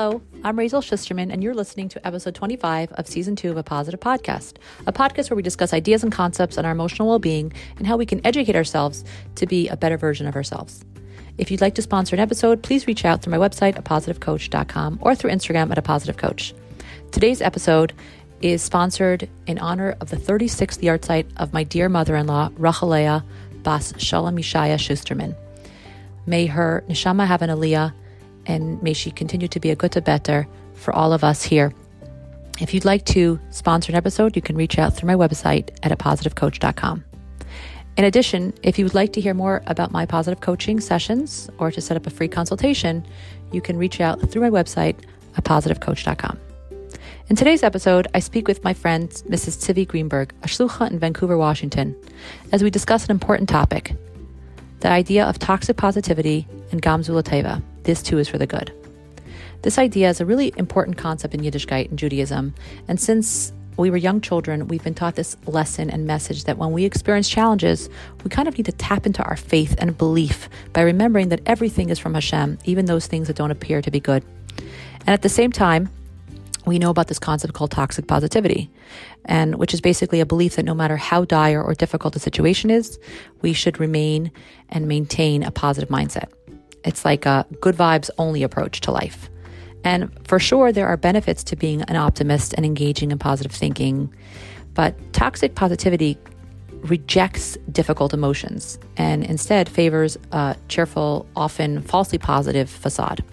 Hello, I'm Raizel Schusterman, and you're listening to episode 25 of season two of A Positive Podcast, a podcast where we discuss ideas and concepts on our emotional well being and how we can educate ourselves to be a better version of ourselves. If you'd like to sponsor an episode, please reach out through my website, apositivecoach.com, or through Instagram at a positive coach. Today's episode is sponsored in honor of the 36th yahrzeit of my dear mother in law, Rachalea Bas Shalom Yishaya Schusterman. May her neshama have an aliyah and may she continue to be a to better for all of us here. If you'd like to sponsor an episode, you can reach out through my website at apositivecoach.com. In addition, if you would like to hear more about my positive coaching sessions or to set up a free consultation, you can reach out through my website, apositivecoach.com. In today's episode, I speak with my friend, Mrs. Tzivie Greenberg, a shlucha in Vancouver, Washington, as we discuss an important topic the idea of toxic positivity and Gamzu Lateva. This too is for the good. This idea is a really important concept in Yiddishkeit and Judaism, and since we were young children, we've been taught this lesson and message that when we experience challenges, we kind of need to tap into our faith and belief by remembering that everything is from Hashem, even those things that don't appear to be good. And at the same time, we know about this concept called toxic positivity, and which is basically a belief that no matter how dire or difficult the situation is, we should remain and maintain a positive mindset. It's like a good vibes only approach to life. And for sure, there are benefits to being an optimist and engaging in positive thinking, but toxic positivity rejects difficult emotions and instead favors a cheerful, often falsely positive facade.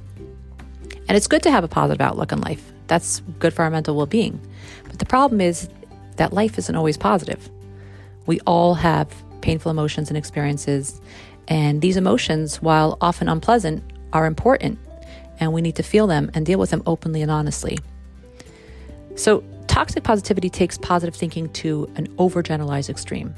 And it's good to have a positive outlook on life. That's good for our mental well being. But the problem is that life isn't always positive. We all have painful emotions and experiences. And these emotions, while often unpleasant, are important. And we need to feel them and deal with them openly and honestly. So, toxic positivity takes positive thinking to an overgeneralized extreme.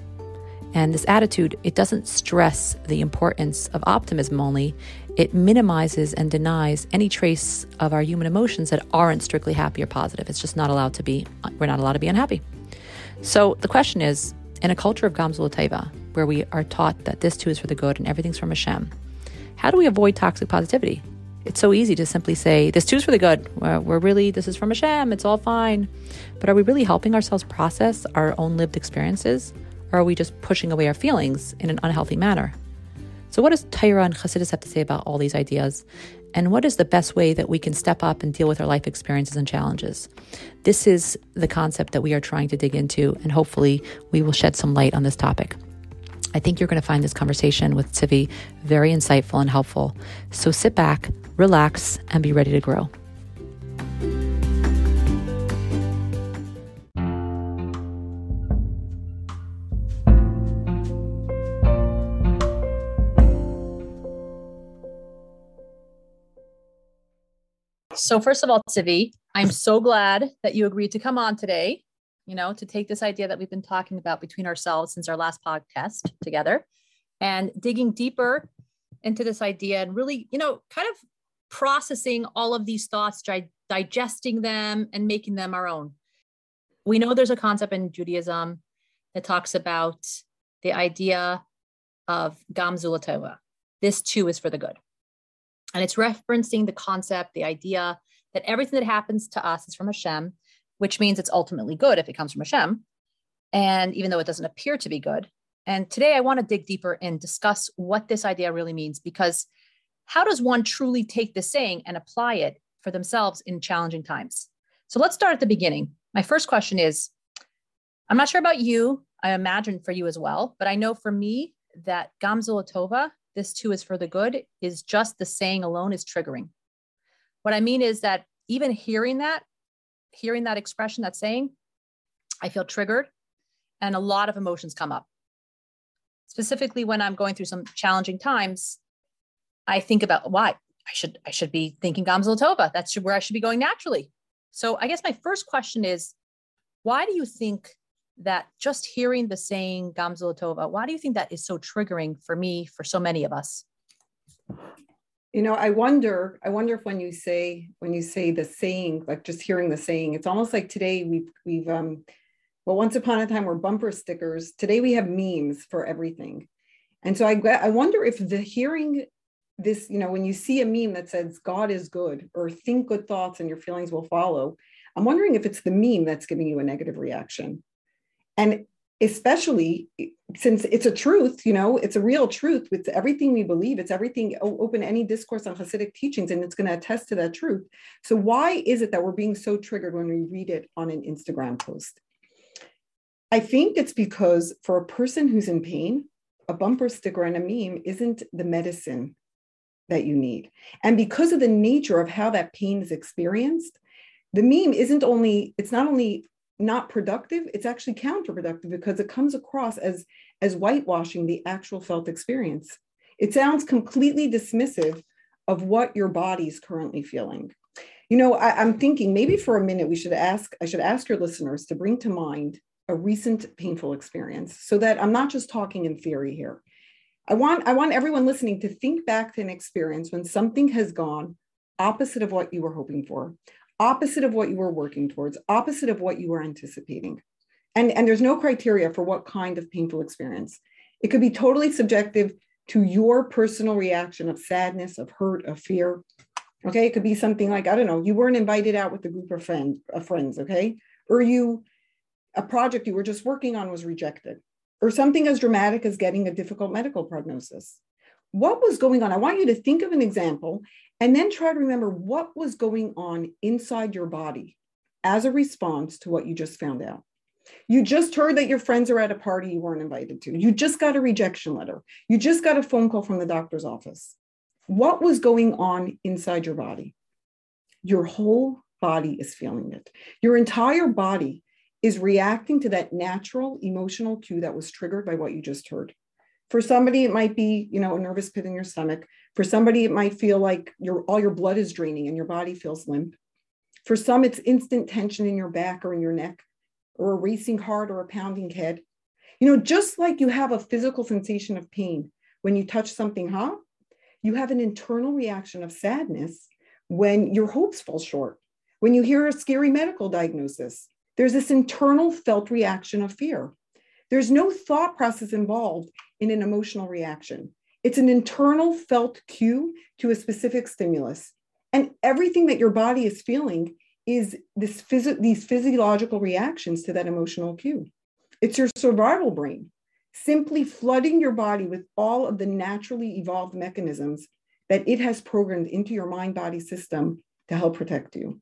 And this attitude, it doesn't stress the importance of optimism only, it minimizes and denies any trace of our human emotions that aren't strictly happy or positive. It's just not allowed to be, we're not allowed to be unhappy. So the question is in a culture of Gamzul Taiva, where we are taught that this too is for the good and everything's from Hashem, how do we avoid toxic positivity? It's so easy to simply say, this too is for the good. We're, we're really, this is from Hashem, it's all fine. But are we really helping ourselves process our own lived experiences? Or are we just pushing away our feelings in an unhealthy manner? So, what does Torah and Chassidus have to say about all these ideas? And what is the best way that we can step up and deal with our life experiences and challenges? This is the concept that we are trying to dig into, and hopefully, we will shed some light on this topic. I think you're going to find this conversation with Tzivie very insightful and helpful. So sit back, relax, and be ready to grow. So, first of all, Tzivie, I'm so glad that you agreed to come on today, you know, to take this idea that we've been talking about between ourselves since our last podcast together and digging deeper into this idea and really, you know, kind of processing all of these thoughts, di- digesting them and making them our own. We know there's a concept in Judaism that talks about the idea of Gamzulatova. This too is for the good. And it's referencing the concept, the idea that everything that happens to us is from Hashem, which means it's ultimately good if it comes from Hashem. And even though it doesn't appear to be good. And today I want to dig deeper and discuss what this idea really means because how does one truly take this saying and apply it for themselves in challenging times? So let's start at the beginning. My first question is I'm not sure about you. I imagine for you as well, but I know for me that Gamzulatova this too is for the good is just the saying alone is triggering. What I mean is that even hearing that, hearing that expression, that saying, I feel triggered and a lot of emotions come up. Specifically, when I'm going through some challenging times, I think about why I should I should be thinking Gamzlatova. That's where I should be going naturally. So I guess my first question is, why do you think that just hearing the saying Gamzulatova, why do you think that is so triggering for me, for so many of us? You know, I wonder, I wonder if when you say, when you say the saying, like just hearing the saying, it's almost like today we've, we've, um, well, once upon a time were bumper stickers. Today we have memes for everything. And so I, I wonder if the hearing this, you know, when you see a meme that says God is good or think good thoughts and your feelings will follow, I'm wondering if it's the meme that's giving you a negative reaction. And especially since it's a truth, you know, it's a real truth with everything we believe. It's everything, open any discourse on Hasidic teachings, and it's going to attest to that truth. So, why is it that we're being so triggered when we read it on an Instagram post? I think it's because for a person who's in pain, a bumper sticker and a meme isn't the medicine that you need. And because of the nature of how that pain is experienced, the meme isn't only, it's not only not productive, it's actually counterproductive because it comes across as, as whitewashing the actual felt experience. It sounds completely dismissive of what your body is currently feeling. You know, I, I'm thinking maybe for a minute we should ask, I should ask your listeners to bring to mind a recent painful experience so that I'm not just talking in theory here. I want, I want everyone listening to think back to an experience when something has gone opposite of what you were hoping for, opposite of what you were working towards, opposite of what you were anticipating. And, and there's no criteria for what kind of painful experience. It could be totally subjective to your personal reaction of sadness, of hurt, of fear. Okay, it could be something like, I don't know, you weren't invited out with a group of, friend, of friends, okay? Or you, a project you were just working on was rejected, or something as dramatic as getting a difficult medical prognosis. What was going on? I want you to think of an example and then try to remember what was going on inside your body as a response to what you just found out. You just heard that your friends are at a party you weren't invited to. You just got a rejection letter. You just got a phone call from the doctor's office. What was going on inside your body? Your whole body is feeling it. Your entire body is reacting to that natural emotional cue that was triggered by what you just heard. For somebody, it might be, you know, a nervous pit in your stomach. For somebody, it might feel like your all your blood is draining and your body feels limp. For some, it's instant tension in your back or in your neck, or a racing heart or a pounding head. You know, just like you have a physical sensation of pain when you touch something hot, you have an internal reaction of sadness when your hopes fall short, when you hear a scary medical diagnosis. There's this internal felt reaction of fear. There's no thought process involved in an emotional reaction. It's an internal felt cue to a specific stimulus. And everything that your body is feeling is this phys- these physiological reactions to that emotional cue. It's your survival brain simply flooding your body with all of the naturally evolved mechanisms that it has programmed into your mind body system to help protect you.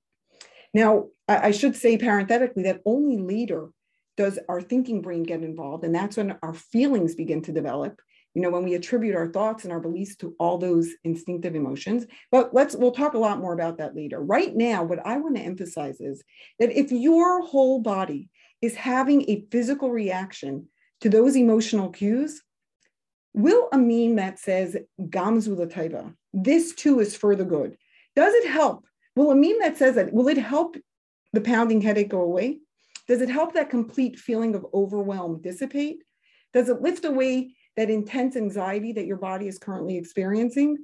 Now, I, should say parenthetically that only later does our thinking brain get involved. And that's when our feelings begin to develop. You know, when we attribute our thoughts and our beliefs to all those instinctive emotions. But let's, we'll talk a lot more about that later. Right now, what I want to emphasize is that if your whole body is having a physical reaction to those emotional cues, will a meme that says Gamzu Lataiva, this too is for the good, does it help? Will a meme that says that, will it help the pounding headache go away? Does it help that complete feeling of overwhelm dissipate? Does it lift away that intense anxiety that your body is currently experiencing?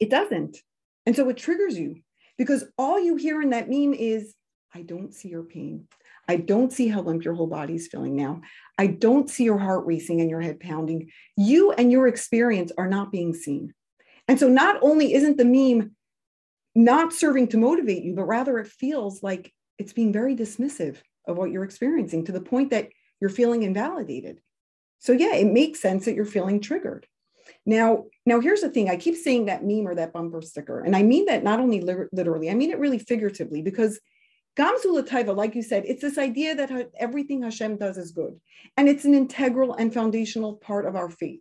It doesn't. And so it triggers you because all you hear in that meme is, I don't see your pain. I don't see how limp your whole body is feeling now. I don't see your heart racing and your head pounding. You and your experience are not being seen. And so not only isn't the meme not serving to motivate you, but rather it feels like it's being very dismissive of what you're experiencing to the point that you're feeling invalidated. So yeah, it makes sense that you're feeling triggered. Now, now here's the thing. I keep saying that meme or that bumper sticker, and I mean that not only literally, I mean it really figuratively because Gamzu Taiva, like you said, it's this idea that everything Hashem does is good, and it's an integral and foundational part of our faith.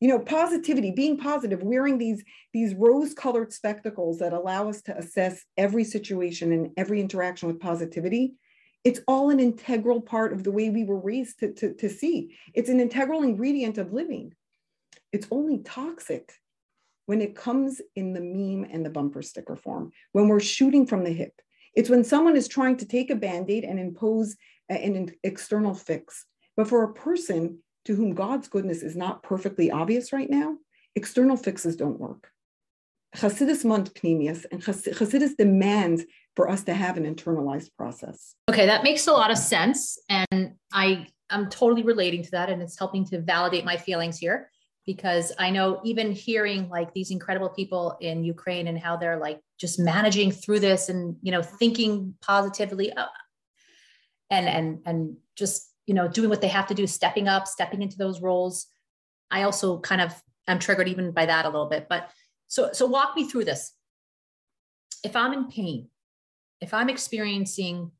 You know, positivity, being positive, wearing these these rose-colored spectacles that allow us to assess every situation and every interaction with positivity it's all an integral part of the way we were raised to, to, to see. It's an integral ingredient of living. It's only toxic when it comes in the meme and the bumper sticker form, when we're shooting from the hip. It's when someone is trying to take a band aid and impose an external fix. But for a person to whom God's goodness is not perfectly obvious right now, external fixes don't work. Chassidus mont pnimius, and Chassidus demands for us to have an internalized process. Okay, that makes a lot of sense. And I I'm totally relating to that, and it's helping to validate my feelings here. because I know even hearing like these incredible people in Ukraine and how they're like just managing through this and you know thinking positively uh, and and and just you know doing what they have to do stepping up stepping into those roles I also kind of am triggered even by that a little bit but so so walk me through this if I'm in pain if I'm experiencing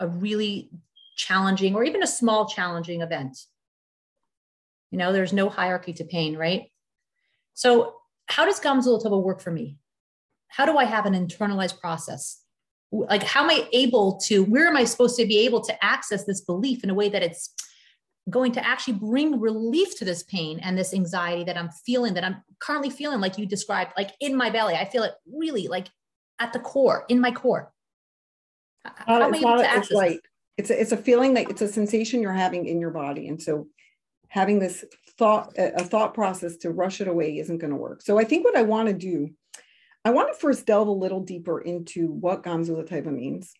a really challenging or even a small challenging event you know, there's no hierarchy to pain, right? So, how does Gamzulatova work for me? How do I have an internalized process? Like, how am I able to, where am I supposed to be able to access this belief in a way that it's going to actually bring relief to this pain and this anxiety that I'm feeling, that I'm currently feeling, like you described, like in my belly? I feel it really like at the core, in my core. It's not, it's right. It's a, it's a feeling that it's a sensation you're having in your body. And so having this thought a thought process to rush it away isn't going to work so i think what i want to do i want to first delve a little deeper into what gamzula taiva means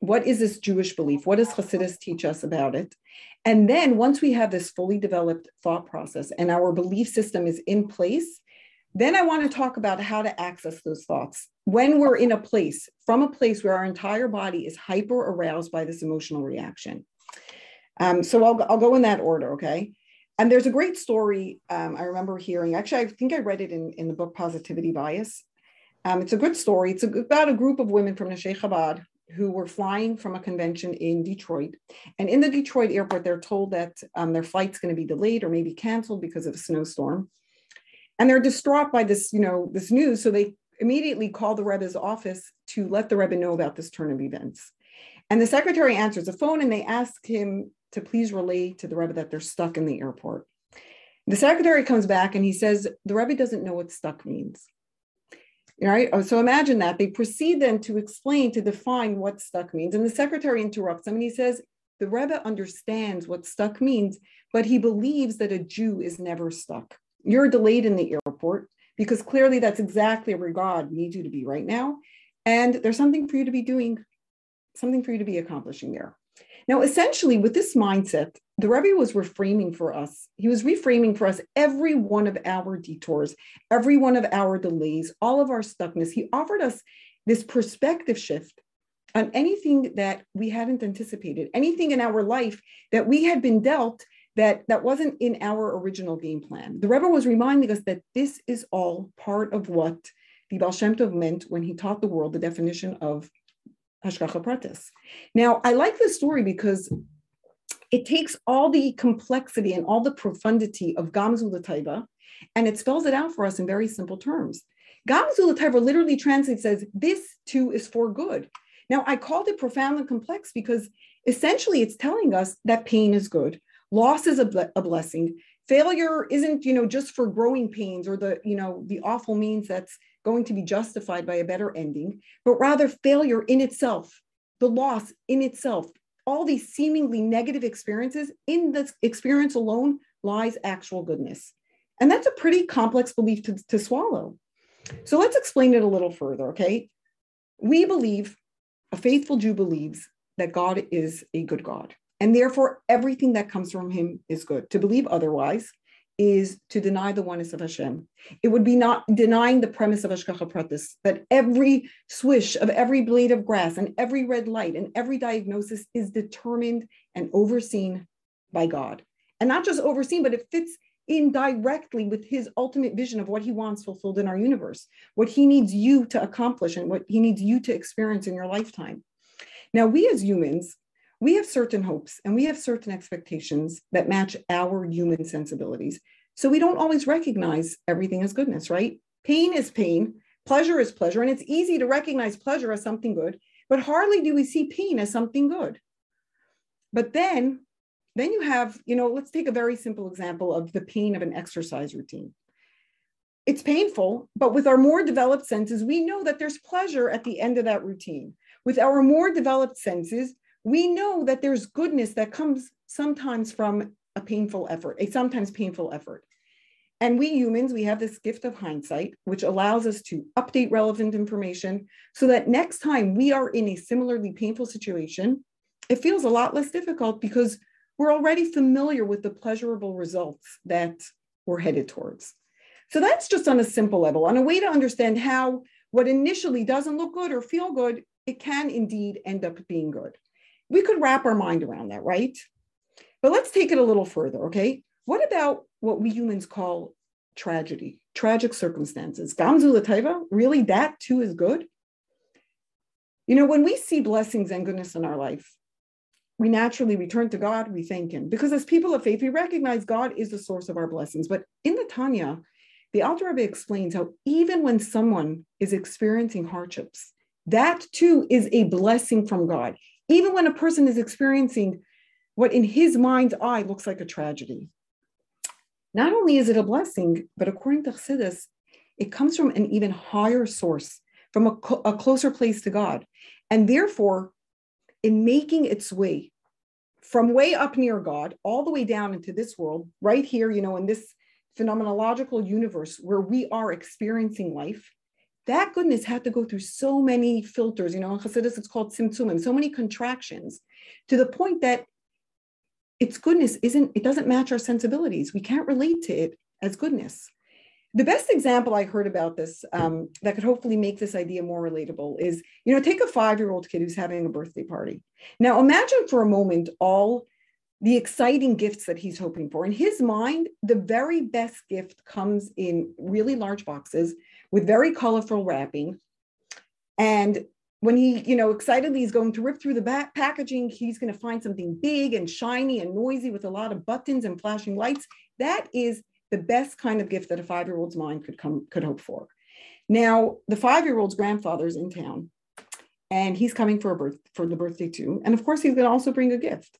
what is this jewish belief what does hasidus teach us about it and then once we have this fully developed thought process and our belief system is in place then i want to talk about how to access those thoughts when we're in a place from a place where our entire body is hyper aroused by this emotional reaction um, so I'll, I'll go in that order okay and there's a great story um, I remember hearing. Actually, I think I read it in, in the book Positivity Bias. Um, it's a good story. It's a, about a group of women from Nashei Chabad who were flying from a convention in Detroit. And in the Detroit airport, they're told that um, their flight's going to be delayed or maybe canceled because of a snowstorm. And they're distraught by this, you know, this news. So they immediately call the Rebbe's office to let the Rebbe know about this turn of events. And the secretary answers the phone and they ask him to please relay to the Rebbe that they're stuck in the airport. The secretary comes back and he says, the Rebbe doesn't know what stuck means. Right? Oh, so imagine that. They proceed then to explain, to define what stuck means. And the secretary interrupts them and he says, the Rebbe understands what stuck means, but he believes that a Jew is never stuck. You're delayed in the airport because clearly that's exactly where God needs you to be right now. And there's something for you to be doing, something for you to be accomplishing there. Now, essentially, with this mindset, the Rebbe was reframing for us. He was reframing for us every one of our detours, every one of our delays, all of our stuckness. He offered us this perspective shift on anything that we hadn't anticipated, anything in our life that we had been dealt that, that wasn't in our original game plan. The Rebbe was reminding us that this is all part of what the Baal Shem Tov meant when he taught the world the definition of Hashgacha Pratis. Now, I like this story because it takes all the complexity and all the profundity of Gamzula Taiva and it spells it out for us in very simple terms. Gamzula Taiva literally translates as this too is for good. Now, I called it profound and complex because essentially it's telling us that pain is good, loss is a, ble- a blessing, failure isn't, you know, just for growing pains or the, you know, the awful means that's going to be justified by a better ending, but rather failure in itself, the loss in itself, all these seemingly negative experiences, in the experience alone lies actual goodness. And that's a pretty complex belief to, to swallow. So let's explain it a little further, okay? We believe, a faithful Jew believes that God is a good God, and therefore everything that comes from him is good. To believe otherwise is to deny the oneness of Hashem. It would be not denying the premise of Hashgacha Pratis, that every swish of every blade of grass and every red light and every diagnosis is determined and overseen by God. And not just overseen, but it fits in directly with his ultimate vision of what he wants fulfilled in our universe, what he needs you to accomplish and what he needs you to experience in your lifetime. Now, we as humans, we have certain hopes and we have certain expectations that match our human sensibilities. So we don't always recognize everything as goodness, right? Pain is pain, pleasure is pleasure, and it's easy to recognize pleasure as something good, but hardly do we see pain as something good. But then, then you have, you know, let's take a very simple example of the pain of an exercise routine. It's painful, but with our more developed senses, we know that there's pleasure at the end of that routine. With our more developed senses, we know that there's goodness that comes sometimes from a painful effort, a sometimes painful effort. And we humans, we have this gift of hindsight, which allows us to update relevant information so that next time we are in a similarly painful situation, it feels a lot less difficult because we're already familiar with the pleasurable results that we're headed towards. So that's just on a simple level, on a way to understand how what initially doesn't look good or feel good, it can indeed end up being good. We could wrap our mind around that, right? But let's take it a little further, okay? What about what we humans call tragedy, tragic circumstances? Gamzula Taiva, really that too is good? You know, when we see blessings and goodness in our life, we naturally return to God, we thank Him. Because as people of faith, we recognize God is the source of our blessings. But in the Tanya, the Alter Rebbe explains how even when someone is experiencing hardships, that too is a blessing from God. Even when a person is experiencing what in his mind's eye looks like a tragedy. Not only is it a blessing, but according to Chassidus, it comes from an even higher source, from a, a closer place to God. And therefore, in making its way from way up near God all the way down into this world, right here, you know, in this phenomenological universe where we are experiencing life, that goodness had to go through so many filters. You know, in Chassidus, it's called tzimtzumim, so many contractions to the point that its goodness isn't, it doesn't match our sensibilities. We can't relate to it as goodness. The best example I heard about this um, that could hopefully make this idea more relatable is, you know, take a five-year-old kid who's having a birthday party. Now imagine for a moment all the exciting gifts that he's hoping for. In his mind, the very best gift comes in really large boxes with very colorful wrapping. And when he, you know, excitedly is going to rip through the back packaging, he's going to find something big and shiny and noisy with a lot of buttons and flashing lights. That is the best kind of gift that a five-year-old's mind could come could hope for. Now, the five-year-old's grandfather's in town, and he's coming for a birth for the birthday too. And of course, he's going to also bring a gift.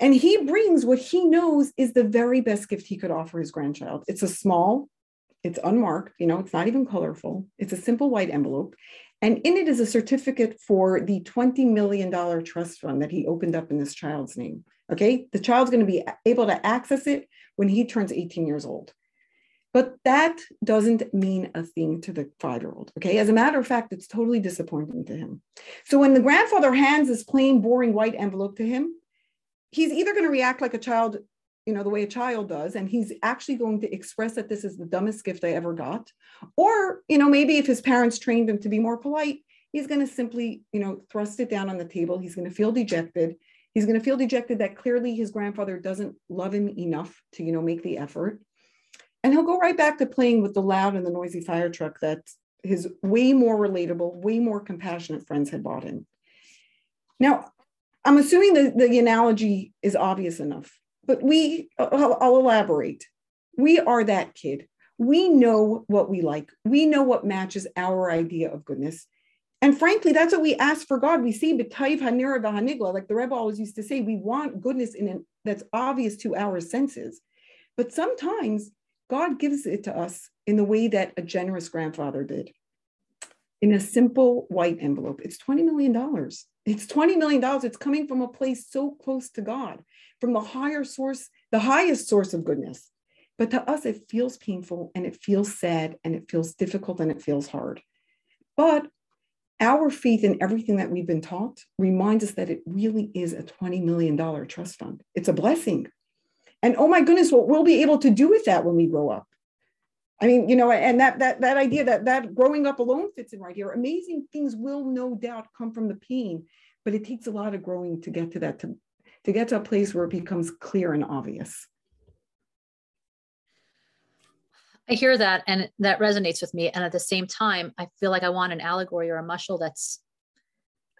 And he brings what he knows is the very best gift he could offer his grandchild. It's a small, it's unmarked, you know, it's not even colorful. It's a simple white envelope. And in it is a certificate for the $20 million trust fund that he opened up in this child's name. Okay. The child's going to be able to access it when he turns 18 years old. But that doesn't mean a thing to the five year old. Okay. As a matter of fact, it's totally disappointing to him. So when the grandfather hands this plain, boring white envelope to him, he's either going to react like a child, you know, the way a child does, and he's actually going to express that this is the dumbest gift I ever got. Or, you know, maybe if his parents trained him to be more polite, he's going to simply, you know, thrust it down on the table. He's going to feel dejected. He's going to feel dejected that clearly his grandfather doesn't love him enough to, you know, make the effort. And he'll go right back to playing with the loud and the noisy fire truck that his way more relatable, way more compassionate friends had bought him. Now, I'm assuming that the analogy is obvious enough, but we, I'll, I'll elaborate. We are that kid. We know what we like. We know what matches our idea of goodness. And frankly, that's what we ask for God. We see b'tayv hanira v'hanigla, like the Rebbe always used to say, we want goodness in an, that's obvious to our senses. But sometimes God gives it to us in the way that a generous grandfather did in a simple white envelope. It's $20 million. It's $20 million. It's coming from a place so close to God, from the higher source, the highest source of goodness. But to us, it feels painful and it feels sad and it feels difficult and it feels hard. But our faith in everything that we've been taught reminds us that it really is a $20 million trust fund. It's a blessing. And oh my goodness, what we'll be able to do with that when we grow up. I mean, you know, and that that that idea that that growing up alone fits in right here. Amazing things will no doubt come from the pain, but it takes a lot of growing to get to that to, to get to a place where it becomes clear and obvious. I hear that and that resonates with me. And at the same time, I feel like I want an allegory or a muscle that's,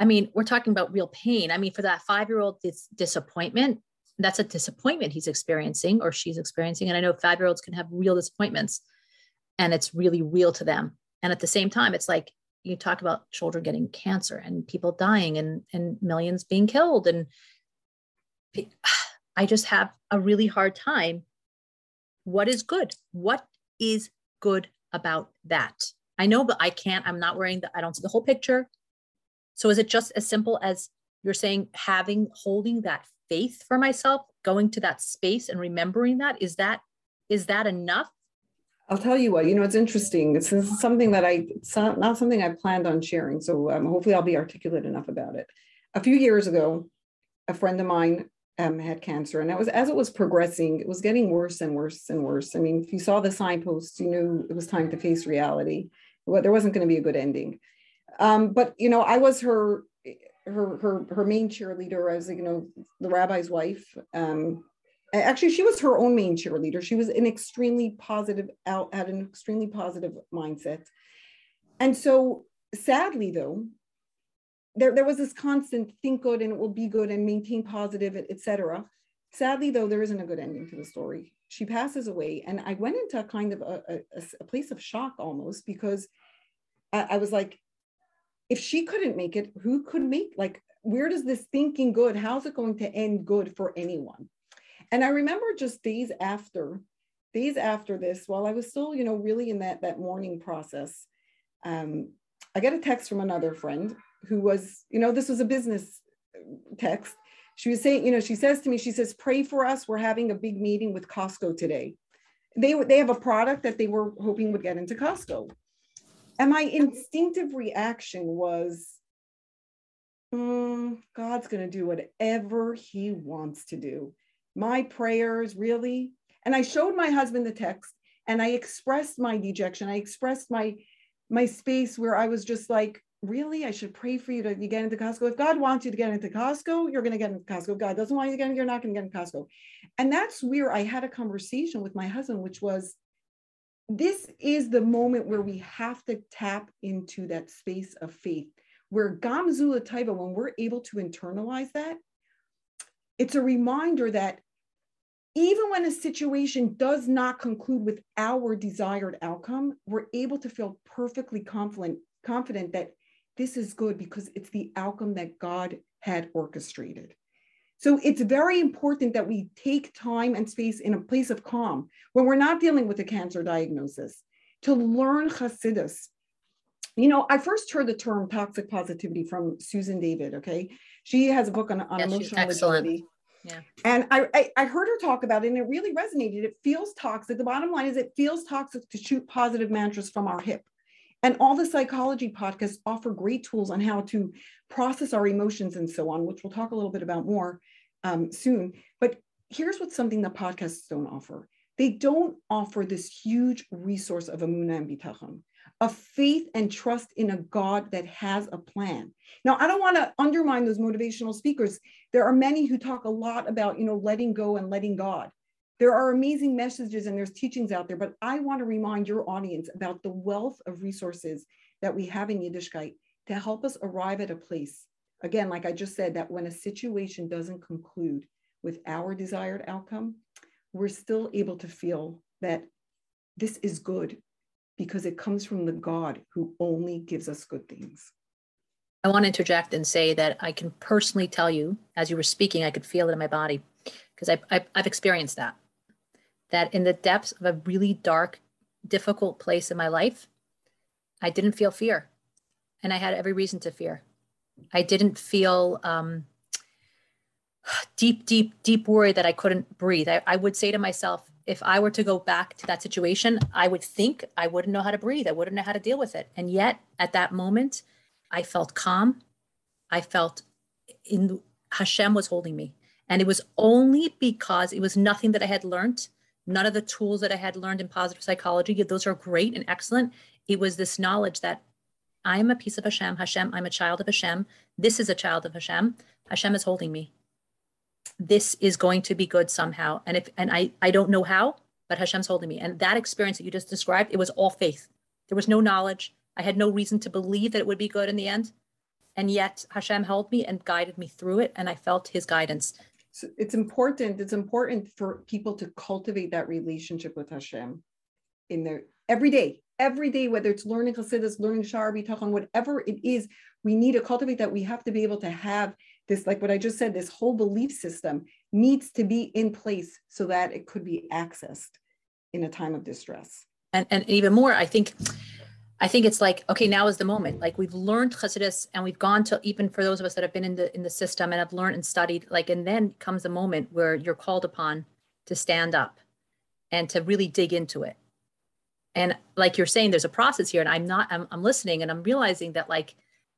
I mean, we're talking about real pain. I mean, for that five year old, it's disappointment. That's a disappointment he's experiencing or she's experiencing. And I know five year olds can have real disappointments and it's really real to them. And at the same time, it's like you talk about children getting cancer and people dying and, and millions being killed. And I just have a really hard time. What is good? What is good about that? I know, but I can't, I'm not wearing the, I don't see the whole picture. So is it just as simple as you're saying having, holding that faith for myself, going to that space and remembering that? Is that, is that enough? I'll tell you what, you know, it's interesting. This is something that I, it's not, not something I planned on sharing. So um, hopefully I'll be articulate enough about it. A few years ago, a friend of mine um, had cancer, and that was as it was progressing, it was getting worse and worse and worse. I mean, if you saw the signposts, you knew it was time to face reality. Well, there wasn't going to be a good ending. Um, but you know, I was her her her her main cheerleader as you know the rabbi's wife. Um, actually, she was her own main cheerleader. She was an extremely positive out had an extremely positive mindset, and so sadly though there, there was this constant think good and it will be good and maintain positive, etc. Sadly, though, there isn't a good ending to the story. She passes away, and I went into a kind of a, a, a place of shock almost because I, I was like, if she couldn't make it, who could make? Like, where does this thinking good? How's it going to end good for anyone? And I remember just days after, days after this, while I was still, you know, really in that that mourning process, um, I get a text from another friend who was, you know, this was a business text. She was saying, you know, she says to me, she says, pray for us. We're having a big meeting with Costco today. They, they have a product that they were hoping would get into Costco. And my instinctive reaction was, mm, God's going to do whatever he wants to do. My prayers, really? And I showed my husband the text and I expressed my dejection. I expressed my my space where I was just like, really, I should pray for you to you get into Costco. If God wants you to get into Costco, you're going to get into Costco. If God doesn't want you to get in, you're not going to get into Costco. And that's where I had a conversation with my husband, which was, this is the moment where we have to tap into that space of faith, where Gamzula Taiba, when we're able to internalize that, it's a reminder that even when a situation does not conclude with our desired outcome, we're able to feel perfectly confident, confident that this is good because it's the outcome that God had orchestrated. So it's very important that we take time and space in a place of calm when we're not dealing with a cancer diagnosis to learn Hasidus. You know, I first heard the term toxic positivity from Susan David. Okay. She has a book on, on emotional agility. Yeah. And I, I, I heard her talk about it and it really resonated. It feels toxic. The bottom line is it feels toxic to shoot positive mantras from our hip. And all the psychology podcasts offer great tools on how to process our emotions and so on, which we'll talk a little bit about more um, soon. But here's what's something the podcasts don't offer. They don't offer this huge resource of Emunah and Bitachon, of faith and trust in a God that has a plan. Now, I don't want to undermine those motivational speakers. There are many who talk a lot about, you know, letting go and letting God. There are amazing messages and there's teachings out there, but I want to remind your audience about the wealth of resources that we have in Yiddishkeit to help us arrive at a place, again, like I just said, that when a situation doesn't conclude with our desired outcome, we're still able to feel that this is good because it comes from the God who only gives us good things. I want to interject and say that I can personally tell you, as you were speaking, I could feel it in my body because I've, I've, I've experienced that that in the depths of a really dark, difficult place in my life, I didn't feel fear. And I had every reason to fear. I didn't feel um, deep, deep, deep worry that I couldn't breathe. I, I would say to myself, if I were to go back to that situation, I would think I wouldn't know how to breathe. I wouldn't know how to deal with it. And yet, at that moment, I felt calm. I felt in Hashem was holding me. And it was only because it was nothing that I had learned none of the tools that I had learned in positive psychology. Those are great and excellent. It was this knowledge that I'm a piece of Hashem. Hashem, I'm a child of Hashem. This is a child of Hashem. Hashem is holding me. This is going to be good somehow. And if and I I don't know how, but Hashem's holding me. And that experience that you just described, it was all faith. There was no knowledge. I had no reason to believe that it would be good in the end. And yet Hashem held me and guided me through it. And I felt his guidance so it's important it's important for people to cultivate that relationship with Hashem in their every day every day whether it's learning Chassidus, learning Shar Bitachon, whatever it is we need to cultivate that we have to be able to have this like what I just said this whole belief system needs to be in place so that it could be accessed in a time of distress. And and even more I think I think it's like, okay, now is the moment. Like we've learned Chassidus and we've gone to even for those of us that have been in the in the system and have learned and studied, like, and then comes a moment where you're called upon to stand up and to really dig into it. And like you're saying, there's a process here, and I'm not, I'm, I'm listening and I'm realizing that like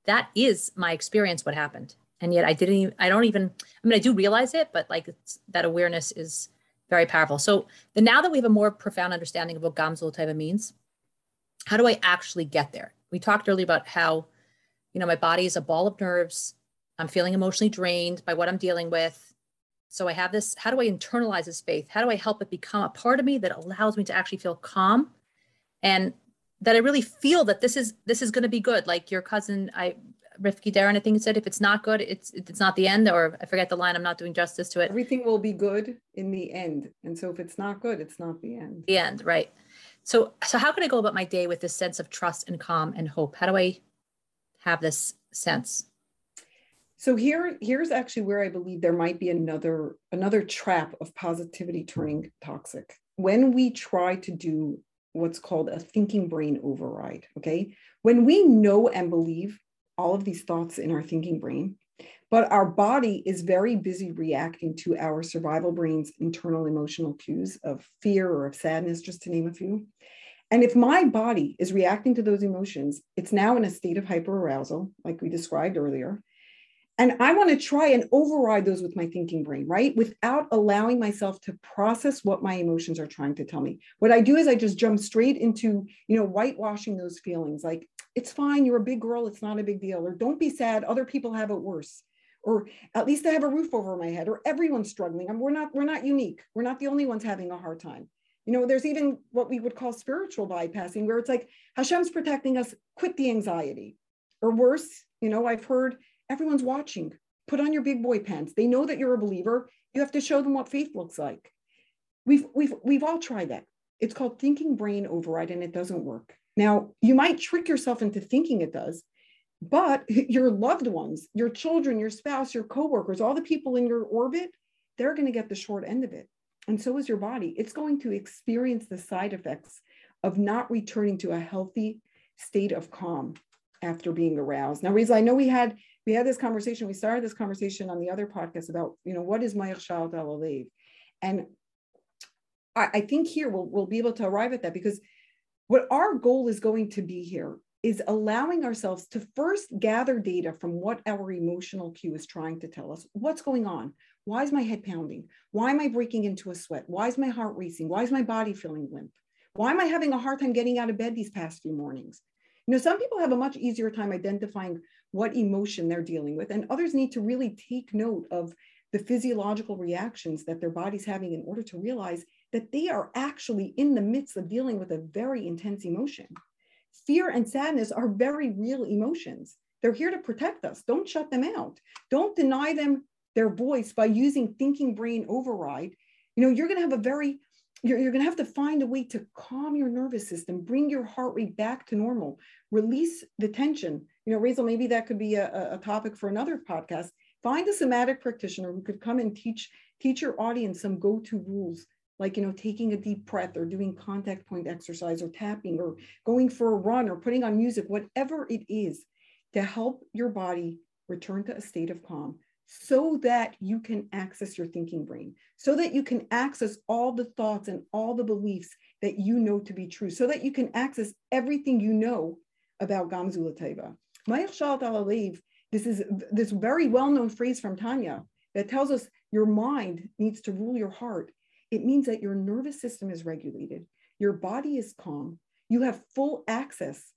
that is my experience, what happened. and yet i didn't even i don't even i mean i do realize it but like that awareness is very powerful so the now that we have a more profound understanding of what gamzul taiva means how do i actually get there we talked earlier about how you know my body is a ball of nerves i'm feeling emotionally drained by what i'm dealing with so i have this how do i internalize this faith how do i help it become a part of me that allows me to actually feel calm and that i really feel that this is this is going to be good like your cousin i Rifki Darren, I think said, if it's not good, it's it's not the end, or I forget the line. I'm not doing justice to it. Everything will be good in the end, and so if it's not good, it's not the end. The end, right? So so how can I go about my day with this sense of trust and calm and hope? How do I have this sense? So here here's actually where I believe there might be another another trap of positivity turning toxic. When we try to do what's called a thinking brain override, okay? When we know and believe all of these thoughts in our thinking brain, but our body is very busy reacting to our survival brain's internal emotional cues of fear or of sadness, just to name a few. And if my body is reacting to those emotions, it's now in a state of hyperarousal, like we described earlier. And I want to try and override those with my thinking brain, right? Without allowing myself to process what my emotions are trying to tell me. What I do is I just jump straight into, you know, whitewashing those feelings like, it's fine, you're a big girl, it's not a big deal. Or don't be sad, other people have it worse. Or at least I have a roof over my head, or everyone's struggling. And we're not, we're not unique. We're not the only ones having a hard time. You know, there's even what we would call spiritual bypassing, where it's like Hashem's protecting us, quit the anxiety. Or worse, you know, I've heard everyone's watching. Put on your big boy pants. They know that you're a believer. You have to show them what faith looks like. We've we've we've all tried that. It's called thinking brain override and it doesn't work. Now, you might trick yourself into thinking it does, but your loved ones, your children, your spouse, your coworkers, all the people in your orbit, they're going to get the short end of it. And so is your body. It's going to experience the side effects of not returning to a healthy state of calm after being aroused. Now, Reza, I know we had we had this conversation. We started this conversation on the other podcast about, you know, what is Mayach Shal And I, I think here we'll, we'll be able to arrive at that because what our goal is going to be here is allowing ourselves to first gather data from what our emotional cue is trying to tell us. What's going on? Why is my head pounding? Why am I breaking into a sweat? Why is my heart racing? Why is my body feeling limp? Why am I having a hard time getting out of bed these past few mornings? You know, some people have a much easier time identifying what emotion they're dealing with, and others need to really take note of the physiological reactions that their body's having in order to realize that they are actually in the midst of dealing with a very intense emotion. Fear and sadness are very real emotions. They're here to protect us. Don't shut them out. Don't deny them their voice by using thinking brain override. You know, you're going to have a very you're, you're going to have to find a way to calm your nervous system, bring your heart rate back to normal, release the tension. You know, Rachel, maybe that could be a, a topic for another podcast. Find a somatic practitioner who could come and teach teach your audience some go-to rules like you know taking a deep breath or doing contact point exercise or tapping or going for a run or putting on music whatever it is to help your body return to a state of calm so that you can access your thinking brain so that you can access all the thoughts and all the beliefs that you know to be true so that you can access everything you know about Gamzula Taiva. This is this very well-known phrase from Tanya that tells us your mind needs to rule your heart it means that your nervous system is regulated, your body is calm, you have full access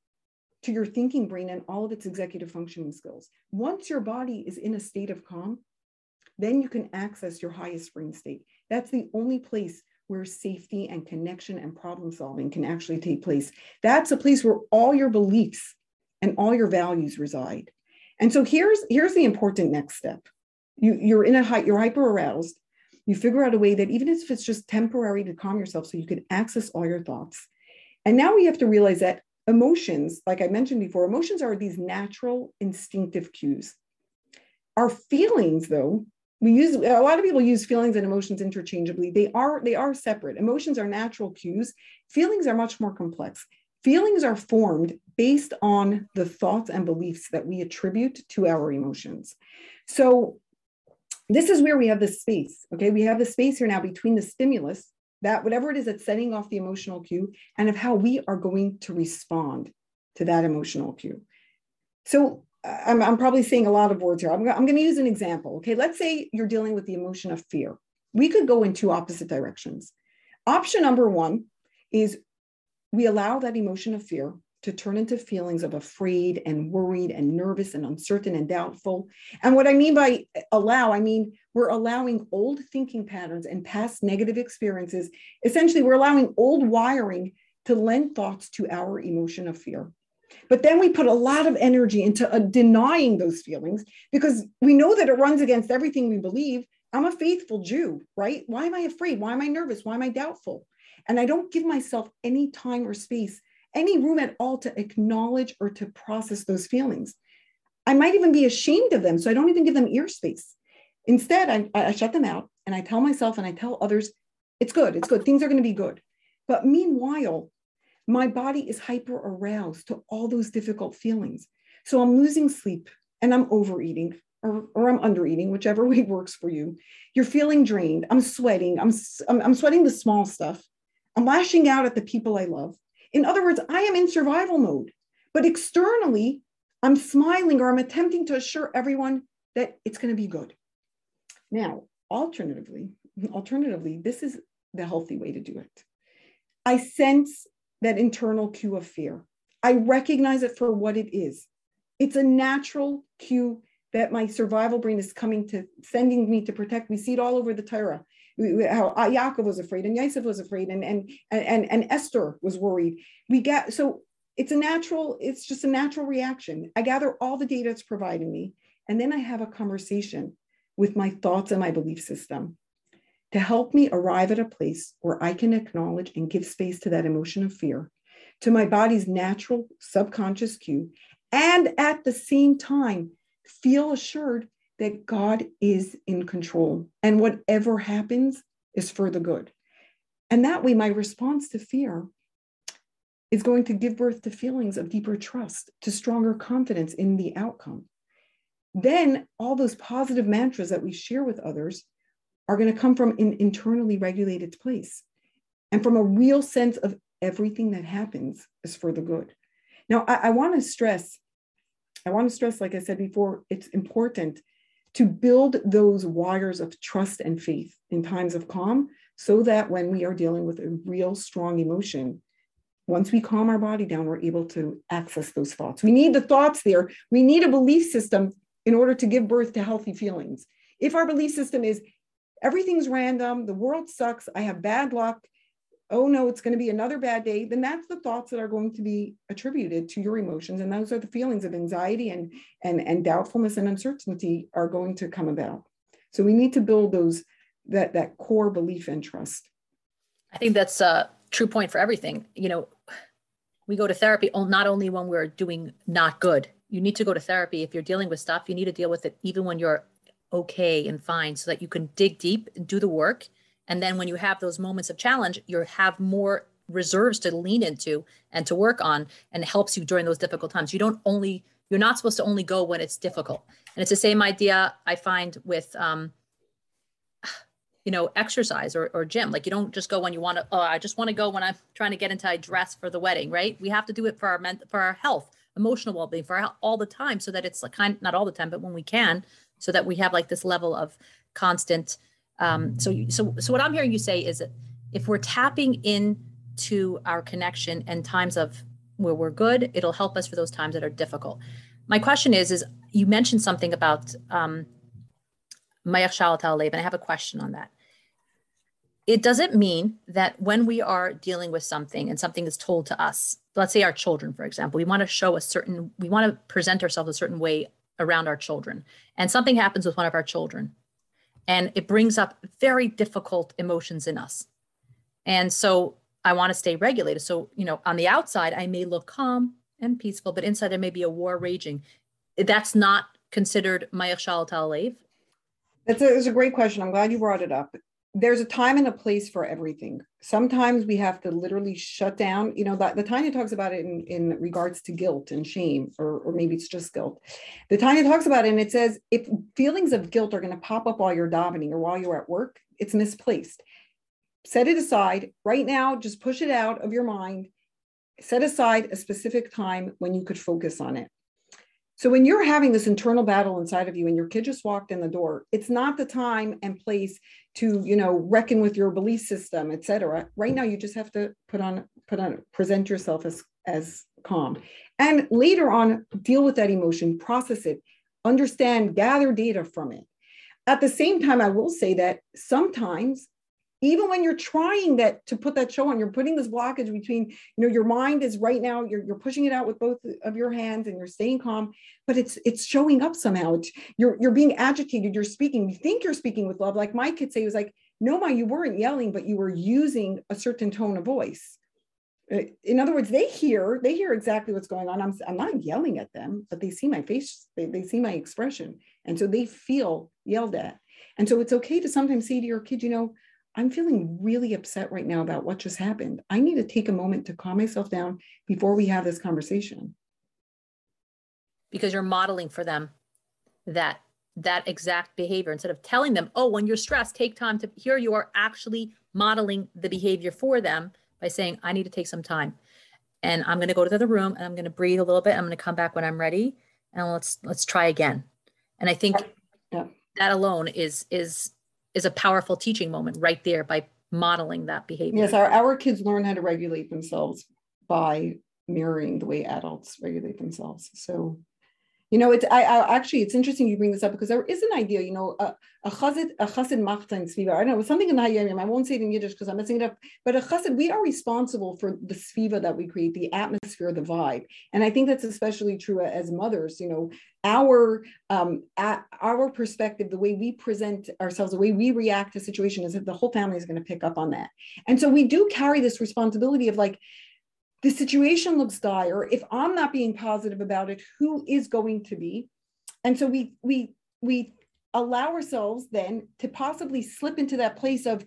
to your thinking brain and all of its executive functioning skills. Once your body is in a state of calm, then you can access your highest brain state. That's the only place where safety and connection and problem solving can actually take place. That's a place where all your beliefs and all your values reside. And so here's here's the important next step. You, you're in a high, you're hyper aroused you figure out a way that even if it's just temporary to calm yourself so you can access all your thoughts. And now we have to realize that emotions, like I mentioned before, emotions are these natural instinctive cues. Our feelings, though, we use a lot of people use feelings and emotions interchangeably. They are they are separate. Emotions are natural cues. Feelings are much more complex. Feelings are formed based on the thoughts and beliefs that we attribute to our emotions. So this is where we have the space. Okay, we have the space here now between the stimulus, that whatever it is that's setting off the emotional cue, and of how we are going to respond to that emotional cue. So uh, I'm, I'm probably saying a lot of words here. I'm, I'm going to use an example. Okay, let's say you're dealing with the emotion of fear. We could go in two opposite directions. Option number one is we allow that emotion of fear to turn into feelings of afraid and worried and nervous and uncertain and doubtful. And what I mean by allow, I mean we're allowing old thinking patterns and past negative experiences. Essentially, we're allowing old wiring to lend thoughts to our emotion of fear. But then we put a lot of energy into uh, denying those feelings because we know that it runs against everything we believe. I'm a faithful Jew, right? Why am I afraid? Why am I nervous? Why am I doubtful? And I don't give myself any time or space, any room at all to acknowledge or to process those feelings. I might even be ashamed of them. So I don't even give them ear space. Instead, I, I shut them out and I tell myself and I tell others, it's good, it's good, things are going to be good. But meanwhile, my body is hyper aroused to all those difficult feelings. So I'm losing sleep and I'm overeating or, or I'm undereating, whichever way works for you. You're feeling drained. I'm sweating. I'm, I'm, I'm sweating the small stuff. I'm lashing out at the people I love. In other words, I am in survival mode, but externally, I'm smiling or I'm attempting to assure everyone that it's going to be good. Now, alternatively, alternatively, this is the healthy way to do it. I sense that internal cue of fear. I recognize it for what it is. It's a natural cue that my survival brain is coming to, sending me to protect. We see it all over the Torah. How uh, Yaakov was afraid and Yosef was afraid and, and, and, and Esther was worried. We get, so it's a natural, it's just a natural reaction. I gather all the data it's providing me, and then I have a conversation with my thoughts and my belief system to help me arrive at a place where I can acknowledge and give space to that emotion of fear, to my body's natural subconscious cue, and at the same time, feel assured that God is in control and whatever happens is for the good. And that way, my response to fear is going to give birth to feelings of deeper trust, to stronger confidence in the outcome. Then, all those positive mantras that we share with others are going to come from an internally regulated place and from a real sense of everything that happens is for the good. Now, I, I want to stress, I want to stress, like I said before, it's important to build those wires of trust and faith in times of calm so that when we are dealing with a real strong emotion, once we calm our body down, we're able to access those thoughts. We need the thoughts there. We need a belief system in order to give birth to healthy feelings. If our belief system is everything's random, the world sucks, I have bad luck, oh no, it's going to be another bad day, then that's the thoughts that are going to be attributed to your emotions. And those are the feelings of anxiety and, and, and doubtfulness and uncertainty are going to come about. So we need to build those that that core belief and trust. I think that's a true point for everything. You know, we go to therapy not only when we're doing not good. You need to go to therapy if you're dealing with stuff. You need to deal with it even when you're okay and fine so that you can dig deep and do the work and then when you have those moments of challenge you have more reserves to lean into and to work on and helps you during those difficult times. You don't only you're not supposed to only go when it's difficult. And it's the same idea i find with um you know exercise or, or gym. Like you don't just go when you want to oh i just want to go when i'm trying to get into a dress for the wedding right? We have to do it for our mental for our health emotional well-being for our, all the time so that it's like kind not all the time but when we can so that we have like this level of constant um, so so so what i'm hearing you say is that if we're tapping into our connection and times of where we're good it'll help us for those times that are difficult my question is is you mentioned something about um and i have a question on that it doesn't mean that when we are dealing with something and something is told to us let's say our children for example we want to show a certain we want to present ourselves a certain way around our children. And something happens with one of our children, and it brings up very difficult emotions in us. And so I want to stay regulated. So, you know, on the outside, I may look calm and peaceful, but inside there may be a war raging. That's not considered Mayach Shalat Alev. A, that's a great question. I'm glad you brought it up there's a time and a place for everything. Sometimes we have to literally shut down. You know, the, the Tanya talks about it in, in regards to guilt and shame, or, or maybe it's just guilt. The Tanya talks about it and it says if feelings of guilt are going to pop up while you're davening or while you're at work, it's misplaced. Set it aside right now, just push it out of your mind. Set aside a specific time when you could focus on it. So when you're having this internal battle inside of you and your kid just walked in the door, it's not the time and place to, you know, reckon with your belief system, et cetera. Right now, you just have to put on, put on, present yourself as, as calm. And later on, deal with that emotion, process it, understand, gather data from it. At the same time, I will say that sometimes even when you're trying that to put that show on you're putting this blockage between you know your mind is right now you're, you're pushing it out with both of your hands and you're staying calm but it's it's showing up somehow. It's, you're you're being agitated you're speaking you think you're speaking with love. Like my kids say it was like no ma you weren't yelling but you were using a certain tone of voice. Uh, in other words they hear they hear exactly what's going on. I'm, I'm not yelling at them but they see my face they, they see my expression. And so they feel yelled at. And so it's okay to sometimes say to your kid you know I'm feeling really upset right now about what just happened. I need to take a moment to calm myself down before we have this conversation. Because you're modeling for them that that exact behavior instead of telling them, "Oh, when you're stressed, take time to here you are actually modeling the behavior for them by saying, "I need to take some time." And I'm going to go to the other room and I'm going to breathe a little bit. I'm going to come back when I'm ready and let's let's try again. And I think yeah. that alone is is is a powerful teaching moment right there by modeling that behavior. Yes, our, our kids learn how to regulate themselves by mirroring the way adults regulate themselves. So you know, it's I, I, actually it's interesting you bring this up because there is an idea, you know, a, a chassid a chassid machtan sviva. I don't know, something in the Hayyim. I won't say it in Yiddish because I'm messing it up. But a chassid, we are responsible for the sviva that we create, the atmosphere, the vibe, and I think that's especially true as mothers. You know, our um, our perspective, the way we present ourselves, the way we react to situation, is that the whole family is going to pick up on that, and so we do carry this responsibility of like the situation looks dire. If i'm not being positive about it who is going to be? And so we we we allow ourselves then to possibly slip into that place of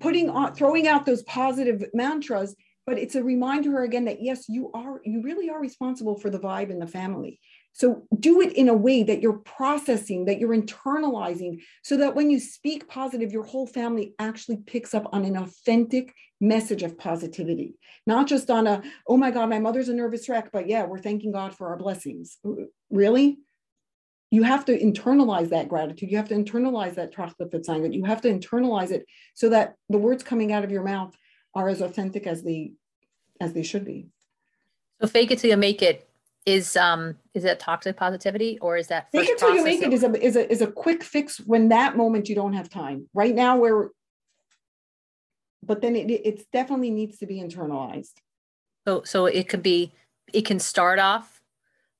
putting on throwing out those positive mantras but it's a reminder again that yes you are you really are responsible for the vibe in the family. So do it in a way that you're processing, that you're internalizing, so that when you speak positive, your whole family actually picks up on an authentic message of positivity, not just on a, oh my God, my mother's a nervous wreck, but yeah, we're thanking God for our blessings. Really? You have to internalize that gratitude. You have to internalize that that You have to internalize it so that the words coming out of your mouth are as authentic as they as they should be. So fake it till you make it is um is that toxic positivity or is that fake it till you make it is a is a is a quick fix when that moment you don't have time right now where but then it it's definitely needs to be internalized so so it could be it can start off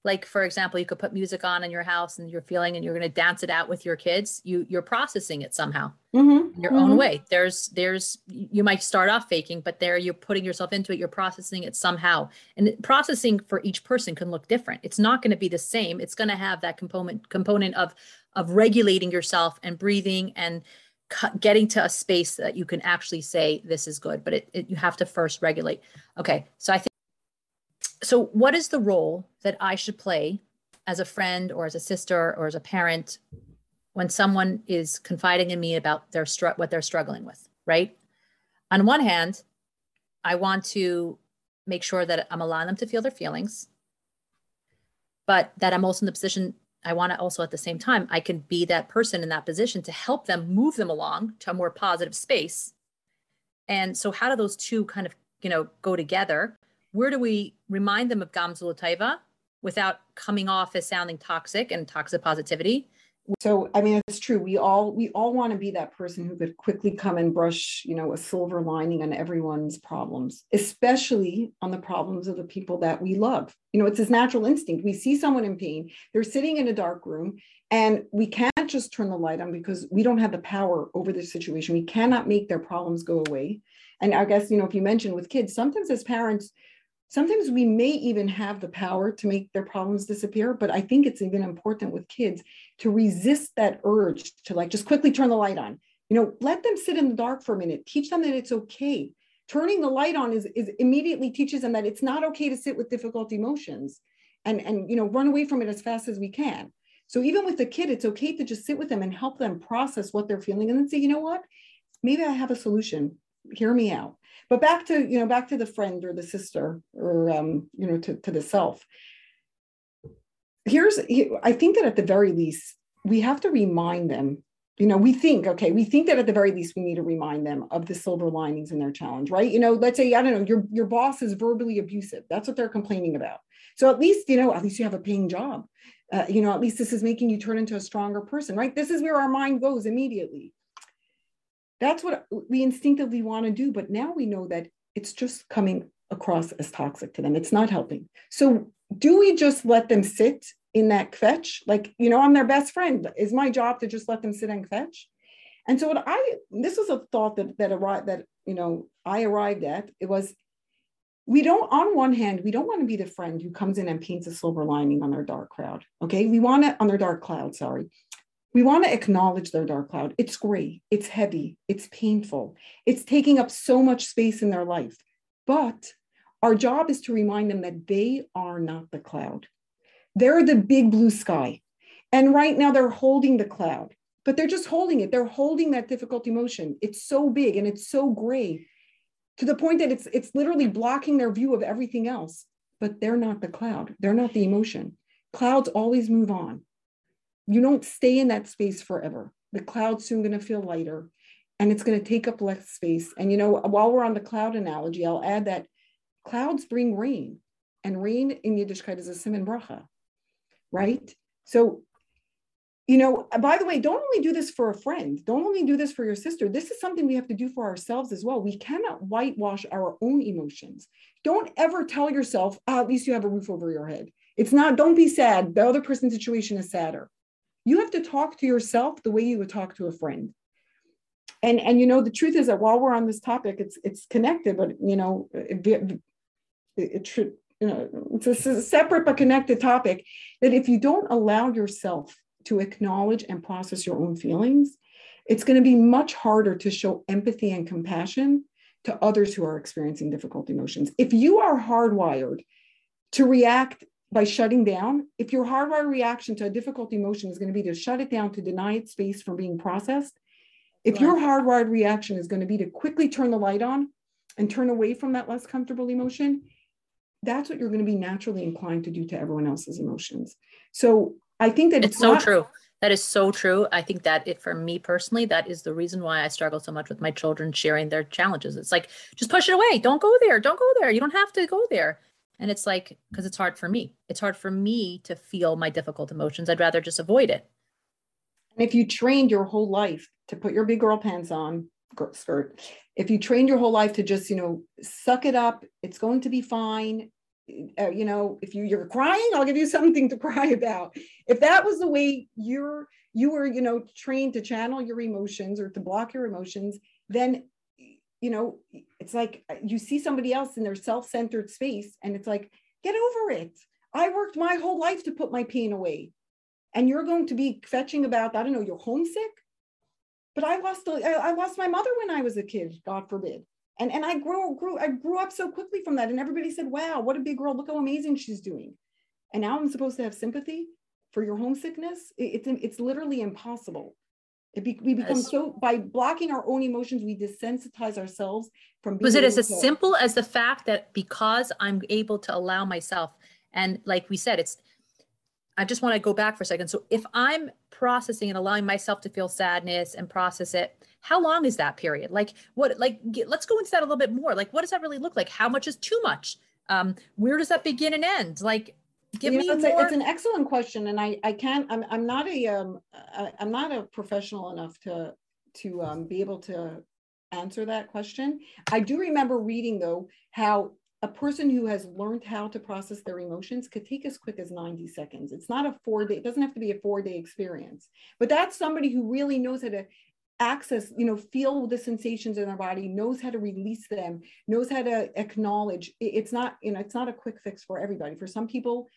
like for example you could put music on in your house and you're feeling and you're going to dance it out with your kids you you're processing it somehow mm-hmm. your mm-hmm. own way there's there's you might start off faking but there you're putting yourself into it you're processing it somehow and processing for each person can look different it's not going to be the same it's going to have that component component of of regulating yourself and breathing and getting to a space that you can actually say this is good but it, it you have to first regulate. Okay so i think so what is the role that i should play as a friend or as a sister or as a parent when someone is confiding in me about their str- what they're struggling with right? On one hand i want to make sure that i'm allowing them to feel their feelings but that i'm also in the position i want to also at the same time i can be that person in that position to help them move them along to a more positive space and so how do those two kind of you know go together where do we remind them of Gamzul Taiva without coming off as sounding toxic and toxic positivity? So I mean it's true. We all we all want to be that person who could quickly come and brush, you know, a silver lining on everyone's problems, especially on the problems of the people that we love. You know, it's this natural instinct. We see someone in pain, they're sitting in a dark room, and we can't just turn the light on because we don't have the power over the situation. We cannot make their problems go away. And I guess, you know, if you mentioned with kids, sometimes as parents, sometimes we may even have the power to make their problems disappear but i think it's even important with kids to resist that urge to like just quickly turn the light on. You know let them sit in the dark for a minute. Teach them that it's okay. Turning the light on is, is immediately teaches them that it's not okay to sit with difficult emotions and and you know run away from it as fast as we can. So even with the kid it's okay to just sit with them and help them process what they're feeling and then say you know what? Maybe i have a solution. Hear me out. But back to you know back to the friend or the sister or um, you know to, to the self here's i think that at the very least we have to remind them you know we think okay we think that at the very least we need to remind them of the silver linings in their challenge right? You know let's say i don't know your your boss is verbally abusive. That's what they're complaining about. So at least you know at least you have a paying job. Uh, you know at least this is making you turn into a stronger person right? This is where our mind goes immediately. That's what we instinctively want to do but now we know that it's just coming across as toxic to them. It's not helping. So do we just let them sit in that kvetch? Like, you know, I'm their best friend. Is my job to just let them sit and kvetch? And so what I this was a thought that that arrived that you know I arrived at. It was we don't on one hand we don't want to be the friend who comes in and paints a silver lining on their dark cloud. Okay, we want to on their dark cloud. Sorry, we want to acknowledge their dark cloud. It's gray. It's heavy. It's painful. It's taking up so much space in their life. But our job is to remind them that they are not the cloud. They're the big blue sky. And right now they're holding the cloud, but they're just holding it. They're holding that difficult emotion. It's so big and it's so gray to the point that it's it's literally blocking their view of everything else. But they're not the cloud. They're not the emotion. Clouds always move on. You don't stay in that space forever. The cloud's soon going to feel lighter and it's going to take up less space. And you know, while we're on the cloud analogy, I'll add that clouds bring rain, and rain in Yiddishkeit is a siman bracha right? So, you know, uh, by the way, don't only do this for a friend, don't only do this for your sister. This is something we have to do for ourselves as well. We cannot whitewash our own emotions. Don't ever tell yourself, oh, at least you have a roof over your head. It's not, don't be sad. The other person's situation is sadder. You have to talk to yourself the way you would talk to a friend. And, and you know the truth is that while we're on this topic, it's it's connected, but you know it, should you know, it's a separate but connected topic that if you don't allow yourself to acknowledge and process your own feelings, it's going to be much harder to show empathy and compassion to others who are experiencing difficult emotions. If you are hardwired to react by shutting down, if your hardwired reaction to a difficult emotion is going to be to shut it down, to deny it space from being processed, if your hardwired reaction is going to be to quickly turn the light on and turn away from that less comfortable emotion, that's what you're going to be naturally inclined to do to everyone else's emotions. So I think that it's, it's so not- true. That is so true. I think that it for me personally, that is the reason why I struggle so much with my children sharing their challenges. It's like just push it away. Don't go there. Don't go there. You don't have to go there. And it's like because it's hard for me. It's hard for me to feel my difficult emotions. I'd rather just avoid it. And if you trained your whole life to put your big girl pants on, skirt, if you trained your whole life to just you know suck it up it's going to be fine. Uh, you know if you you're crying i'll give you something to cry about. If that was the way you're you were you know trained to channel your emotions or to block your emotions then you know it's like uh, you see somebody else in their self-centered space and it's like get over it. I worked my whole life to put my pain away. And you're going to be kvetching about i don't know you're homesick but I lost I lost my mother when I was a kid, God forbid. And and I grew grew I grew up so quickly from that. And everybody said, "Wow, what a big girl! Look how amazing she's doing." And now I'm supposed to have sympathy for your homesickness. It, it's it's literally impossible. Be, we become yes. so by blocking our own emotions, we desensitize ourselves from. Was it as to, simple as the fact that because I'm able to allow myself, and like we said, it's I just want to go back for a second. So if I'm processing and allowing myself to feel sadness and process it, how long is that period? Like what like get, let's go into that a little bit more. Like what does that really look like? How much is too much? Um where does that begin and end? Like give you me know, it's, more... a, it's an excellent question and I I can't I'm I'm not a um I, I'm not a professional enough to to um, be able to answer that question. I do remember reading though how a person who has learned how to process their emotions could take as quick as 90 seconds. It's not a four day, it doesn't have to be a four day experience, but that's somebody who really knows how to access, you know, feel the sensations in their body, knows how to release them, knows how to acknowledge. It's not, you know, it's not a quick fix for everybody. For some people,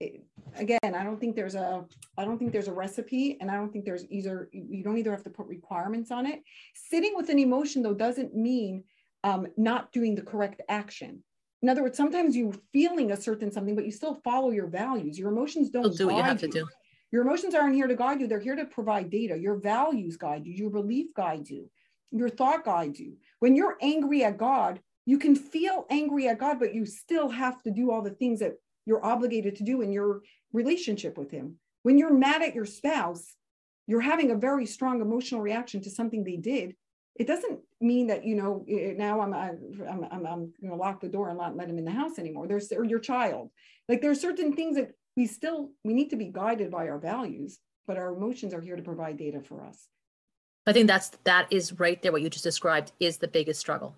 it, again, I don't think there's a, I don't think there's a recipe, and I don't think there's either. You don't either have to put requirements on it. Sitting with an emotion though doesn't mean um, not doing the correct action in other words, sometimes you're feeling a certain something, but you still follow your values. Your emotions don't You'll do what you have to do. Your emotions aren't here to guide you. They're here to provide data. Your values guide you. Your belief guides you. Your thought guides you. When you're angry at God, you can feel angry at God, but you still have to do all the things that you're obligated to do in your relationship with him. When you're mad at your spouse, you're having a very strong emotional reaction to something they did. It doesn't mean that you know eh, eh, now I'm I'm I'm, I'm going to lock the door and not let him in the house anymore. There's or your child. Like there are certain things that we still we need to be guided by our values, but our emotions are here to provide data for us. I think that's that is right there. What you just described is the biggest struggle,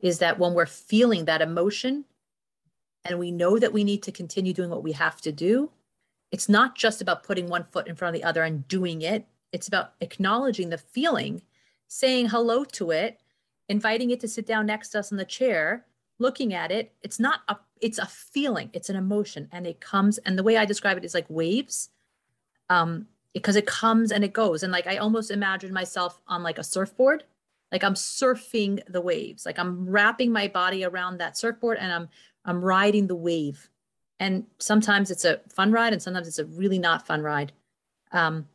is that when we're feeling that emotion, and we know that we need to continue doing what we have to do, it's not just about putting one foot in front of the other and doing it. It's about acknowledging the feeling, saying hello to it, inviting it to sit down next to us in the chair, looking at it. It's not a it's a feeling, it's an emotion and it comes and the way I describe it is like waves. Um because it comes and it goes and like I almost imagine myself on like a surfboard like I'm surfing the waves like I'm wrapping my body around that surfboard and I'm I'm riding the wave and sometimes it's a fun ride and sometimes it's a really not fun ride um,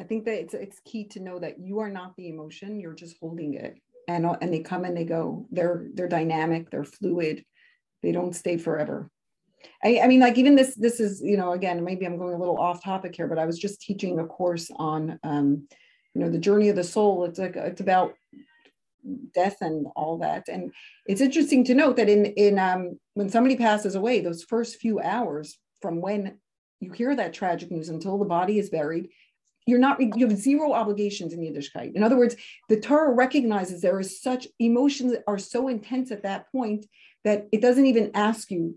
i think that it's, it's key to know that you are not the emotion you're just holding it. And and they come and they go. They're they're dynamic they're fluid they don't stay forever. I, I mean like even this this is you know again maybe i'm going a little off topic here but i was just teaching a course on um, you know the journey of the soul. It's like it's about death and all that. And it's interesting to note that in in um, when somebody passes away, those first few hours from when you hear that tragic news until the body is buried, you're not you have zero obligations in Yiddishkeit. In other words, the Torah recognizes there is such emotions that are so intense at that point that it doesn't even ask you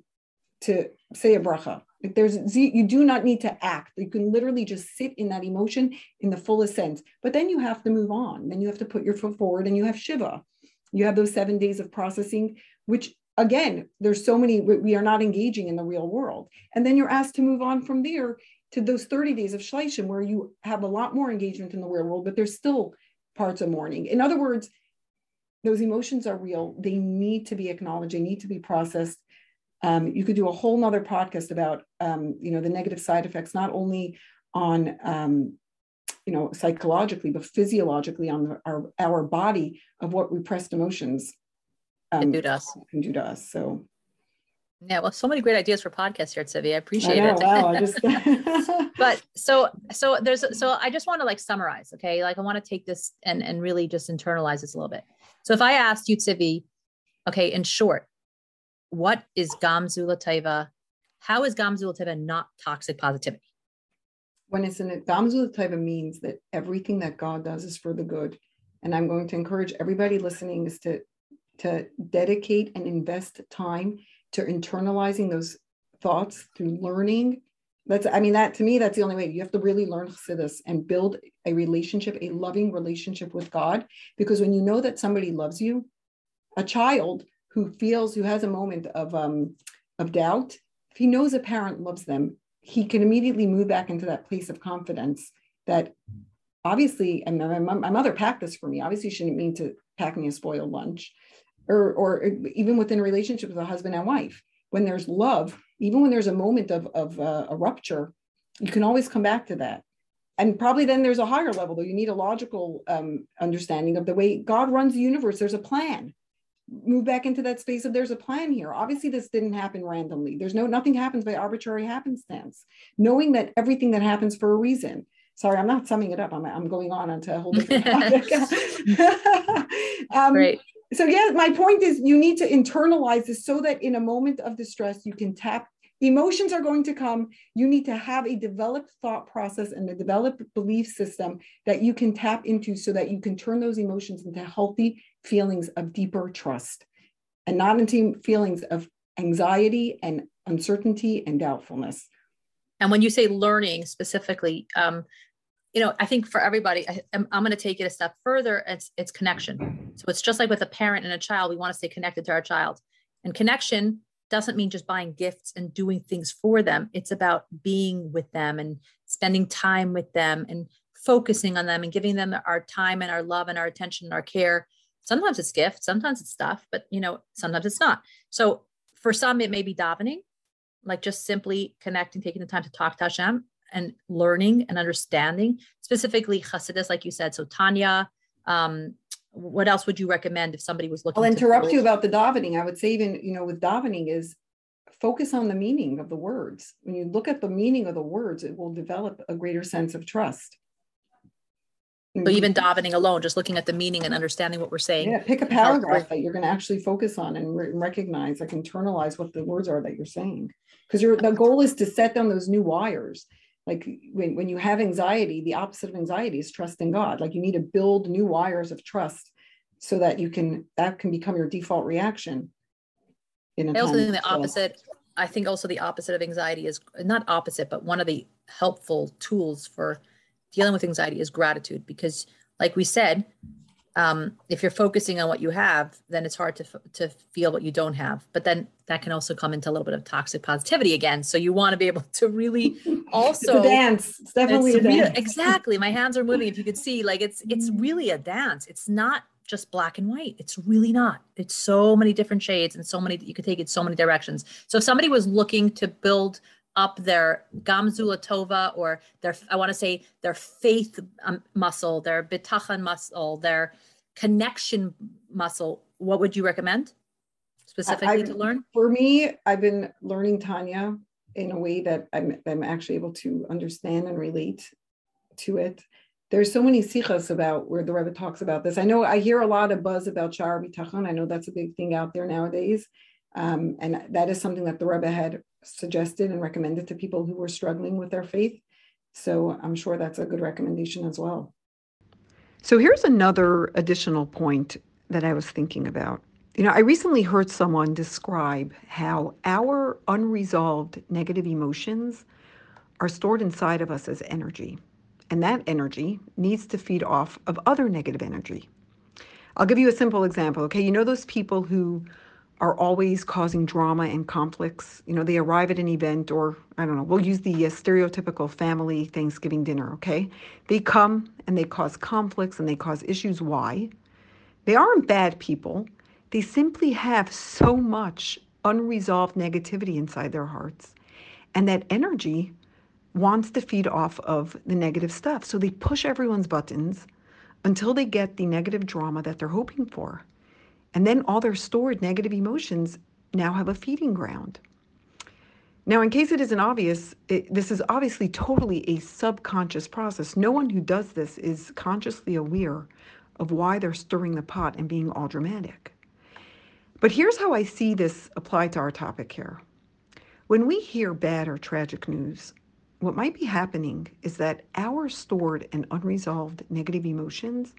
to say a bracha. There's you do not need to act. You can literally just sit in that emotion in the fullest sense. But then you have to move on. Then you have to put your foot forward and you have Shiva. You have those seven days of processing, which again, there's so many, we are not engaging in the real world. And then you're asked to move on from there to those 30 days of Shleishim, where you have a lot more engagement in the real world, but there's still parts of mourning. In other words, those emotions are real. They need to be acknowledged. They need to be processed. Um, you could do a whole nother podcast about, um, you know, the negative side effects, not only on, um, you know, psychologically, but physiologically on the, our, our body of what repressed emotions um, can do to us. Can do to us. So, yeah, well, so many great ideas for podcasts here, Tzivie. I appreciate I know, it. Wow, I just but so so there's so I just want to like summarize, okay? Like I want to take this and and really just internalize this a little bit. So if I asked you, Tzivie, okay, in short, what is Gamzula Taiva? How is Gamzula Taiva not toxic positivity? When it's in it, Gamzula Taiva means that everything that God does is for the good. And I'm going to encourage everybody listening is to, to dedicate and invest time to internalizing those thoughts through learning. That's, I mean, that to me, that's the only way. You have to really learn Chassidus and build a relationship, a loving relationship with God. Because when you know that somebody loves you, a child who feels who has a moment of um, of doubt if he knows a parent loves them he can immediately move back into that place of confidence that obviously and my, my mother packed this for me obviously she didn't mean to pack me a spoiled lunch or or even within a relationship with a husband and wife when there's love even when there's a moment of, of uh, a rupture you can always come back to that and probably then there's a higher level though you need a logical um, understanding of the way god runs the universe there's a plan move back into that space of there's a plan here. Obviously, this didn't happen randomly. There's no nothing happens by arbitrary happenstance. Knowing that everything that happens for a reason. Sorry, I'm not summing it up. I'm, I'm going on onto a whole different topic. um, Great. So yeah, my point is you need to internalize this so that in a moment of distress you can tap emotions are going to come. You need to have a developed thought process and a developed belief system that you can tap into so that you can turn those emotions into healthy feelings of deeper trust and not into feelings of anxiety and uncertainty and doubtfulness. And when you say learning specifically, um, you know, I think for everybody, I, am going to take it a step further. It's it's connection. So it's just like with a parent and a child. We want to stay connected to our child, and connection doesn't mean just buying gifts and doing things for them. It's about being with them and spending time with them and focusing on them and giving them our time and our love and our attention and our care. Sometimes it's gifts, sometimes it's stuff, but you know, sometimes it's not. So for some, it may be davening, like just simply connecting, taking the time to talk to Hashem and learning and understanding, specifically Chassidus, like you said. So Tanya, um, what else would you recommend if somebody was looking? I'll interrupt you about the davening. I would say even you know with davening is focus on the meaning of the words. When you look at the meaning of the words, it will develop a greater sense of trust. So even davening alone, just looking at the meaning and understanding what we're saying. Yeah, pick a paragraph that you're going to actually focus on and re- recognize, like internalize what the words are that you're saying. Because your the goal is to set down those new wires. Like when, when you have anxiety, the opposite of anxiety is trust in God. Like you need to build new wires of trust so that you can that can become your default reaction. In I also think the opposite. I think also the opposite of anxiety is not opposite, but one of the helpful tools for dealing with anxiety is gratitude because like we said um, if you're focusing on what you have then it's hard to, to feel what you don't have. But then that can also come into a little bit of toxic positivity again. So you want to be able to really also it's dance. It's definitely it's a real, dance. exactly. My hands are moving. If you could see like it's it's really a dance. It's not just black and white. It's really not. It's so many different shades and so many you could take it so many directions. So if somebody was looking to build up their Gam Zu Litovah or their i want to say their faith um, muscle their bitachon muscle their connection muscle what would you recommend specifically I, to learn for me i've been learning tanya in a way that I'm, I'm actually able to understand and relate to it there's so many sichos about where the Rebbe talks about this. I know I hear a lot of buzz about Shar Bitachon. I know that's a big thing out there nowadays. Um, and that is something that the Rebbe had suggested and recommended to people who were struggling with their faith. So I'm sure that's a good recommendation as well. So here's another additional point that I was thinking about. You know, I recently heard someone describe how our unresolved negative emotions are stored inside of us as energy. And that energy needs to feed off of other negative energy. I'll give you a simple example. Okay, you know those people who are always causing drama and conflicts. You know, they arrive at an event, or I don't know, we'll use the uh, stereotypical family Thanksgiving dinner, okay? They come and they cause conflicts and they cause issues. Why? They aren't bad people. They simply have so much unresolved negativity inside their hearts. And that energy wants to feed off of the negative stuff. So they push everyone's buttons until they get the negative drama that they're hoping for. And then all their stored negative emotions now have a feeding ground. Now, in case it isn't obvious, it, this is obviously totally a subconscious process. No one who does this is consciously aware of why they're stirring the pot and being all dramatic. But here's how I see this apply to our topic here. When we hear bad or tragic news, what might be happening is that our stored and unresolved negative emotions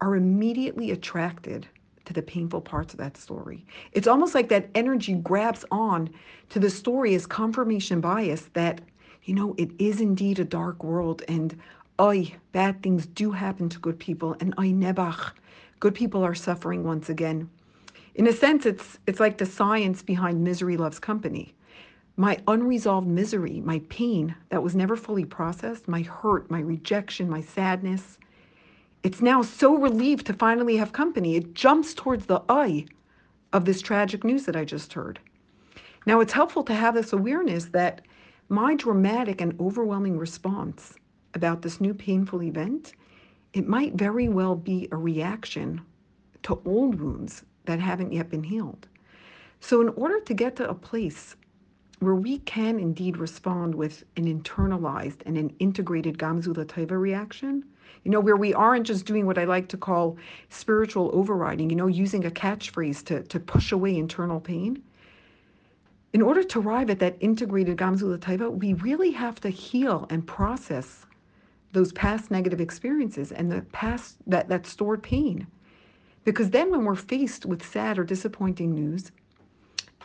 are immediately attracted to the painful parts of that story. It's almost like that energy grabs on to the story as confirmation bias that, you know, it is indeed a dark world and oi, bad things do happen to good people and I nebach, good people are suffering once again. In a sense, it's it's like the science behind misery loves company. My unresolved misery, my pain that was never fully processed, my hurt, my rejection, my sadness, it's now so relieved to finally have company. It jumps towards the eye of this tragic news that I just heard. Now, it's helpful to have this awareness that my dramatic and overwhelming response about this new painful event, it might very well be a reaction to old wounds that haven't yet been healed. So, in order to get to a place where we can indeed respond with an internalized and an integrated Gamzula Taiva reaction, you know, where we aren't just doing what I like to call spiritual overriding, you know, using a catchphrase to, to push away internal pain. In order to arrive at that integrated Gamzula Taiva, we really have to heal and process those past negative experiences and the past that, that stored pain. Because then when we're faced with sad or disappointing news,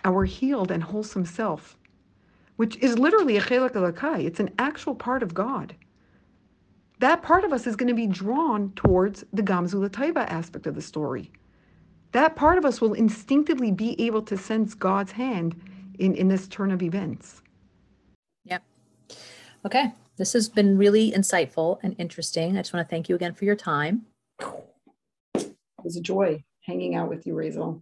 our healed and wholesome self, which is literally a chelek Elokai, it's an actual part of God that part of us is going to be drawn towards the Gamzula Taiba aspect of the story. That part of us will instinctively be able to sense God's hand in, in this turn of events. Yep. Okay. This has been really insightful and interesting. I just want to thank you again for your time. It was a joy hanging out with you, Razel.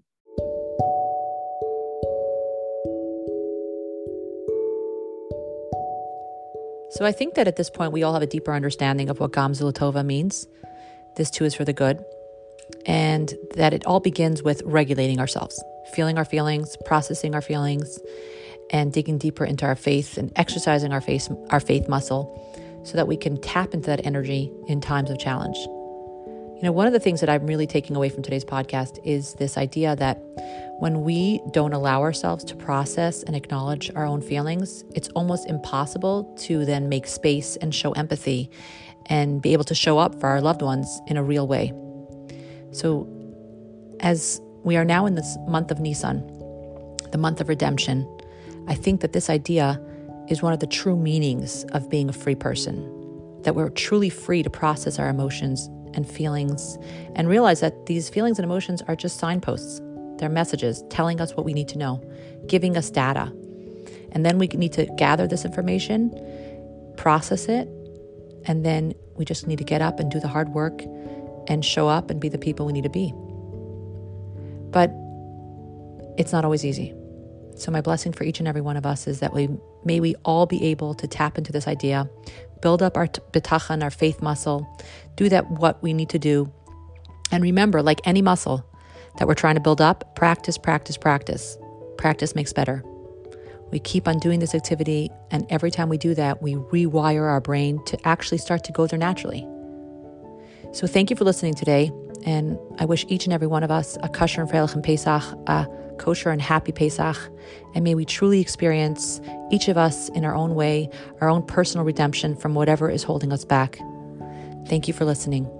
So I think that at this point, we all have a deeper understanding of what Gam Zu Litovah means. This too is for the good. And that it all begins with regulating ourselves, feeling our feelings, processing our feelings, and digging deeper into our faith and exercising our faith, our faith muscle so that we can tap into that energy in times of challenge. You know, one of the things that I'm really taking away from today's podcast is this idea that when we don't allow ourselves to process and acknowledge our own feelings, it's almost impossible to then make space and show empathy and be able to show up for our loved ones in a real way. So, as we are now in this month of Nisan, the month of redemption, I think that this idea is one of the true meanings of being a free person, that we're truly free to process our emotions and feelings and realize that these feelings and emotions are just signposts. They're messages telling us what we need to know, giving us data. And then we need to gather this information, process it, and then we just need to get up and do the hard work and show up and be the people we need to be. But it's not always easy. So, my blessing for each and every one of us is that we may we all be able to tap into this idea, build up our bitachon, our faith muscle, do that what we need to do. And remember, like any muscle that we're trying to build up, practice, practice, practice. Practice makes better. We keep on doing this activity, and every time we do that, we rewire our brain to actually start to go there naturally. So, thank you for listening today, and I wish each and every one of us a kosher and freilich and Pesach, a kosher and happy Pesach, and may we truly experience, each of us in our own way, our own personal redemption from whatever is holding us back. Thank you for listening.